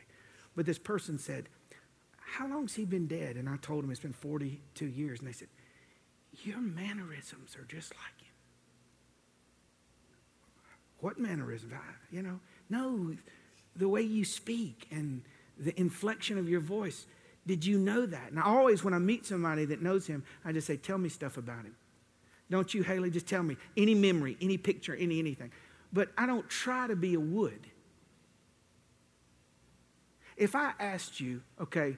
But this person said, How long's he been dead? And I told him it's been 42 years. And they said, Your mannerisms are just like him. What mannerisms? You know, no, the way you speak and the inflection of your voice. Did you know that? And I always, when I meet somebody that knows him, I just say, Tell me stuff about him. Don't you, Haley? Just tell me any memory, any picture, any anything. But I don't try to be a wood. If I asked you, okay,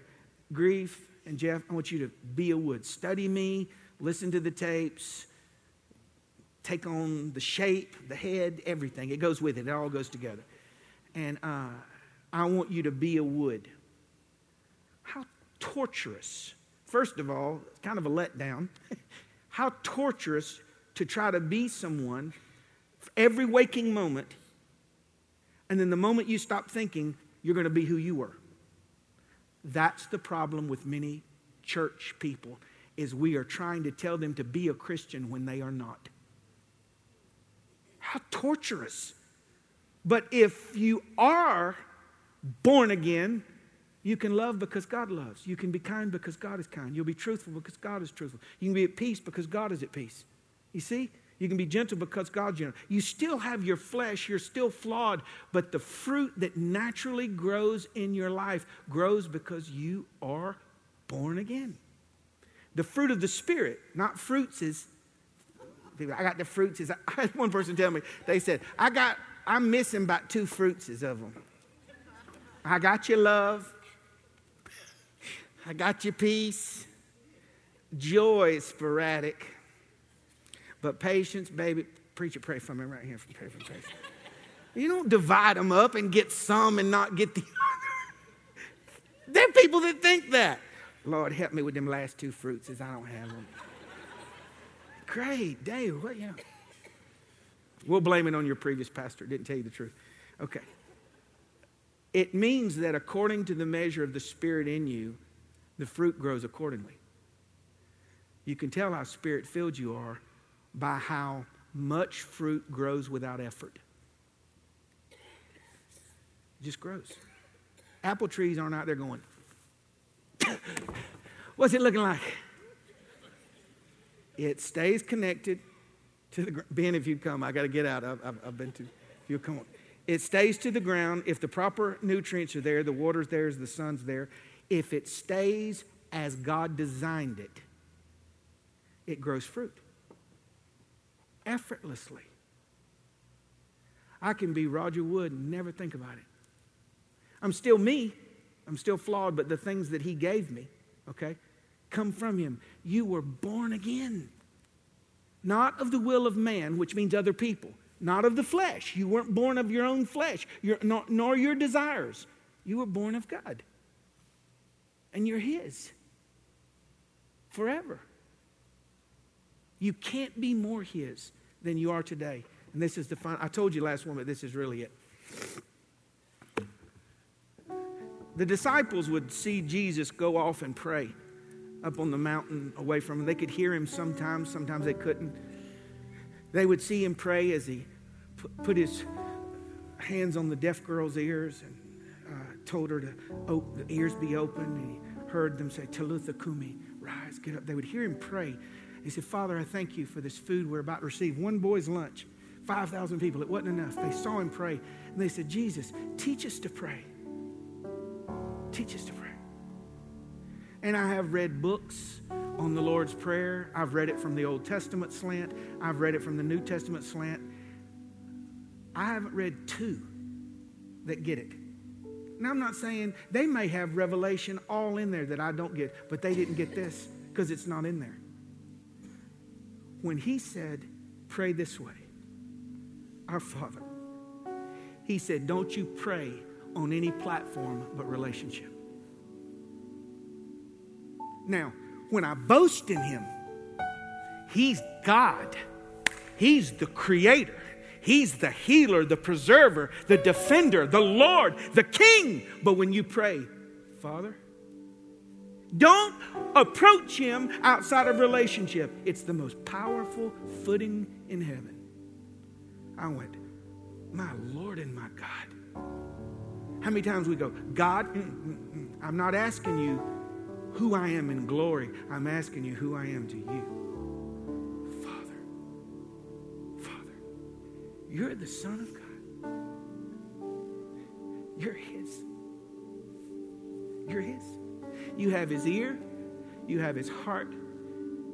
Grief and Jeff, I want you to be a wood, study me, listen to the tapes, take on the shape, the head, everything. It goes with it, it all goes together. And uh, I want you to be a wood. How torturous. First of all, it's kind of a letdown. How torturous to try to be someone every waking moment, and then the moment you stop thinking, you're going to be who you were. That's the problem with many church people is we are trying to tell them to be a Christian when they are not. How torturous. But if you are born again, you can love because God loves. You can be kind because God is kind. You'll be truthful because God is truthful. You can be at peace because God is at peace. You see? You can be gentle because God's gentle. You still have your flesh, you're still flawed, but the fruit that naturally grows in your life grows because you are born again. The fruit of the Spirit, not fruits, is. I got the fruits. Is I had one person tell me, they said, I got, I'm missing about two fruits of them. I got your love. I got your peace. Joy is sporadic. But patience, baby, preacher, pray for me right here. Pray for patience. You don't divide them up and get some and not get the other. there are people that think that. Lord, help me with them last two fruits as I don't have them. Great, Dave, what, yeah. We'll blame it on your previous pastor. Didn't tell you the truth. Okay. It means that according to the measure of the Spirit in you, the fruit grows accordingly. You can tell how spirit filled you are by how much fruit grows without effort. It just grows. Apple trees aren't out there going, What's it looking like? It stays connected to the ground. Ben, if you come, I got to get out. I've, I've, I've been to, if you come on. It stays to the ground. If the proper nutrients are there, the water's there, the sun's there. If it stays as God designed it, it grows fruit effortlessly. I can be Roger Wood and never think about it. I'm still me. I'm still flawed, but the things that he gave me, okay, come from him. You were born again. Not of the will of man, which means other people. Not of the flesh. You weren't born of your own flesh, your, nor, nor your desires. You were born of God. And you're His forever. You can't be more His than you are today. And this is the final. I told you last one, but this is really it. The disciples would see Jesus go off and pray up on the mountain away from them. They could hear him sometimes, sometimes they couldn't. They would see him pray as he put his hands on the deaf girl's ears and uh, told her to open, the ears be open. He heard them say, Talitha Kumi, rise, get up. They would hear him pray. He said, Father, I thank you for this food we're about to receive. One boy's lunch, 5,000 people. It wasn't enough. They saw him pray. And they said, Jesus, teach us to pray. Teach us to pray. And I have read books on the Lord's Prayer. I've read it from the Old Testament slant, I've read it from the New Testament slant. I haven't read two that get it. Now, I'm not saying they may have revelation all in there that I don't get, but they didn't get this because it's not in there. When he said, Pray this way, our Father, he said, Don't you pray on any platform but relationship. Now, when I boast in him, he's God, he's the creator. He's the healer, the preserver, the defender, the Lord, the King. But when you pray, Father, don't approach him outside of relationship. It's the most powerful footing in heaven. I went, My Lord and my God. How many times we go, God, mm, mm, mm, I'm not asking you who I am in glory. I'm asking you who I am to you. Father, Father, you're the Son of God. You're His. You're His. You have His ear, you have His heart,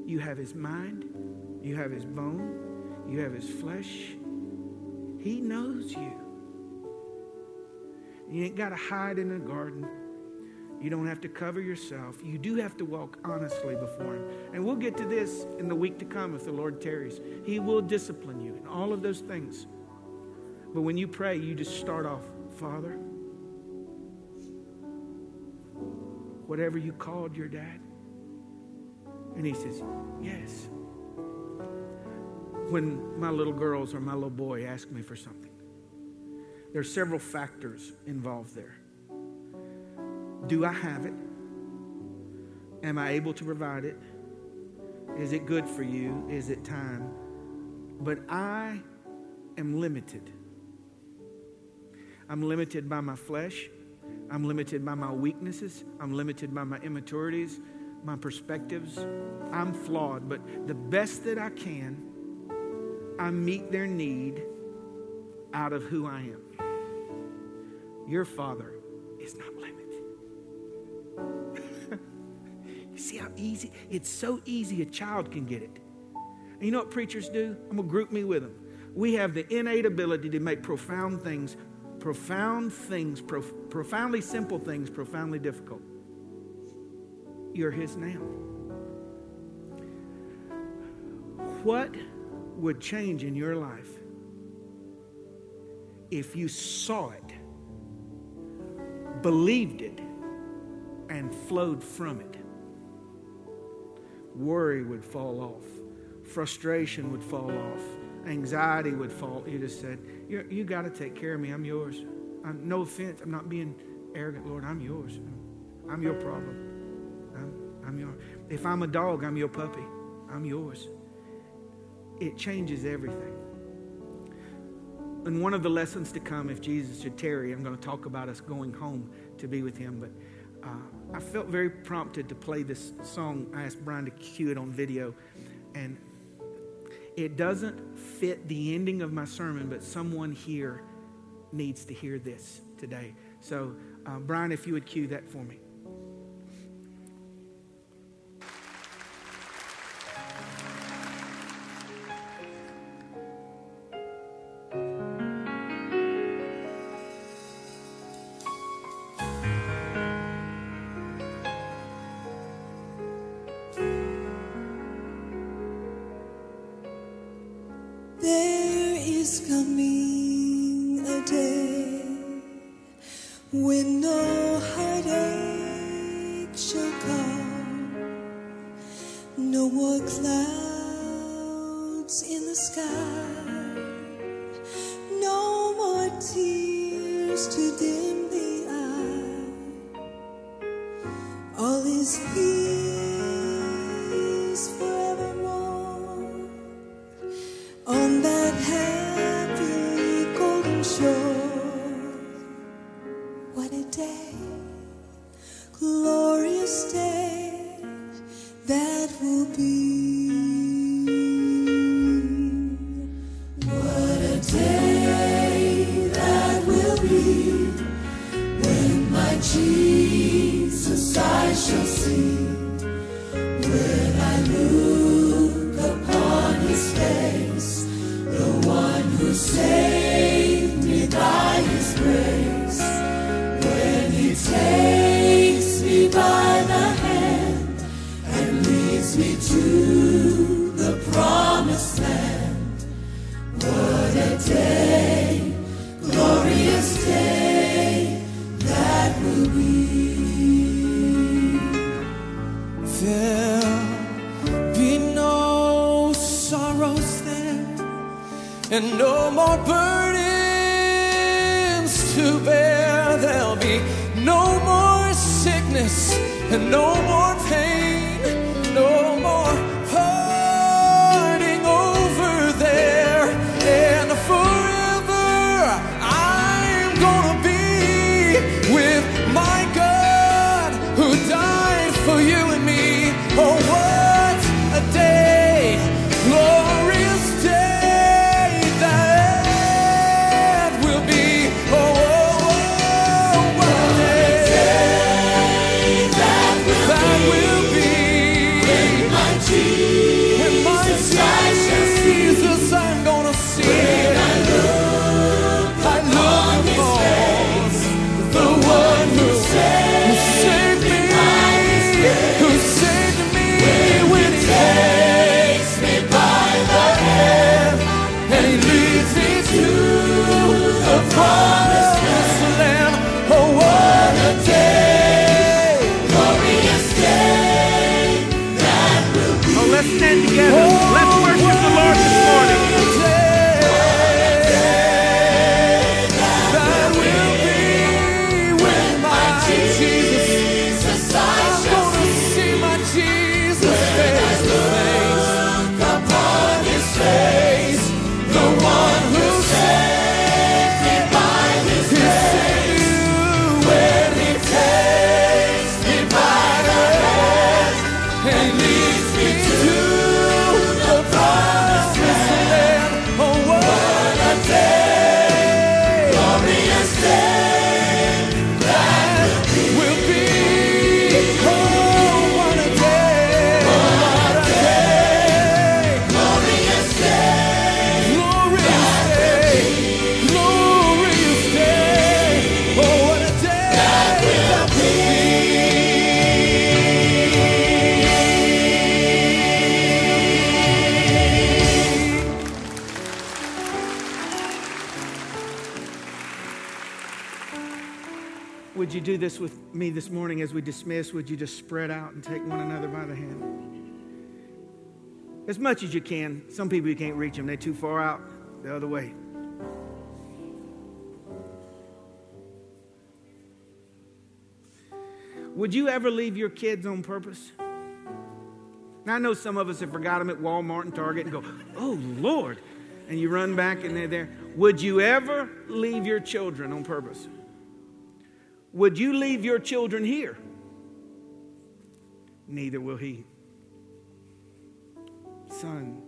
you have His mind, you have His bone, you have His flesh. He knows you. You ain't got to hide in a garden. You don't have to cover yourself. You do have to walk honestly before Him. And we'll get to this in the week to come if the Lord tarries. He will discipline you and all of those things. But when you pray, you just start off, Father, whatever you called your dad. And He says, Yes. When my little girls or my little boy ask me for something, there are several factors involved there. Do I have it? Am I able to provide it? Is it good for you? Is it time? But I am limited. I'm limited by my flesh. I'm limited by my weaknesses. I'm limited by my immaturities, my perspectives. I'm flawed, but the best that I can, I meet their need out of who I am. Your Father is not limited. see how easy? It's so easy a child can get it. And you know what preachers do? I'm going to group me with them. We have the innate ability to make profound things, profound things, prof- profoundly simple things, profoundly difficult. You're His now. What would change in your life if you saw it, believed it, and flowed from it. Worry would fall off, frustration would fall off, anxiety would fall. You just said, You, you got to take care of me. I'm yours. I'm, no offense. I'm not being arrogant, Lord. I'm yours. I'm your problem. I'm, I'm your. If I'm a dog, I'm your puppy. I'm yours. It changes everything. And one of the lessons to come, if Jesus should tarry, I'm going to talk about us going home to be with Him. But uh, I felt very prompted to play this song. I asked Brian to cue it on video. And it doesn't fit the ending of my sermon, but someone here needs to hear this today. So, uh, Brian, if you would cue that for me. to dim the eye. All is peace. Let's go. me this morning as we dismiss, would you just spread out and take one another by the hand? As much as you can. Some people you can't reach them, they're too far out the other way. Would you ever leave your kids on purpose? Now, I know some of us have forgot them at Walmart and Target and go, oh, Lord. And you run back and they're there. Would you ever leave your children on purpose? Would you leave your children here? Neither will he. Son,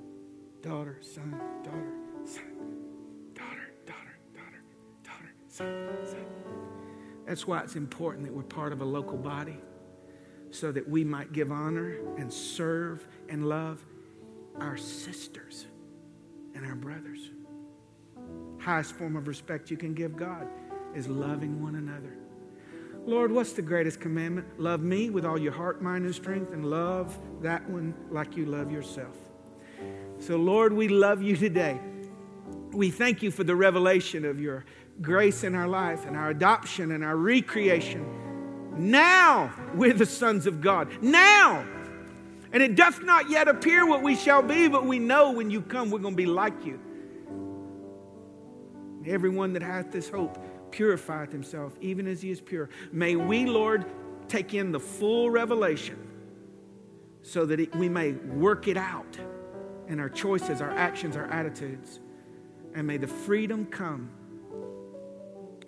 daughter, son, daughter, son, daughter, daughter, daughter, daughter, son, son. That's why it's important that we're part of a local body so that we might give honor and serve and love our sisters and our brothers. Highest form of respect you can give God is loving one another. Lord, what's the greatest commandment? Love me with all your heart, mind, and strength, and love that one like you love yourself. So, Lord, we love you today. We thank you for the revelation of your grace in our life and our adoption and our recreation. Now we're the sons of God. Now. And it doth not yet appear what we shall be, but we know when you come, we're going to be like you. Everyone that hath this hope purifieth himself, even as he is pure. May we, Lord, take in the full revelation so that we may work it out in our choices, our actions, our attitudes. And may the freedom come.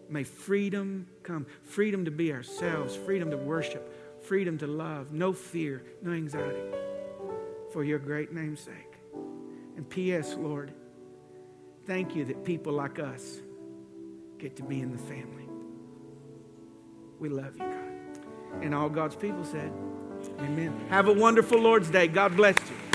May freedom come. Freedom to be ourselves, freedom to worship, freedom to love, no fear, no anxiety, for your great name's sake. And P.S., Lord, thank you that people like us get to be in the family. We love you, God. And all God's people said, Amen. Have a wonderful Lord's Day. God bless you.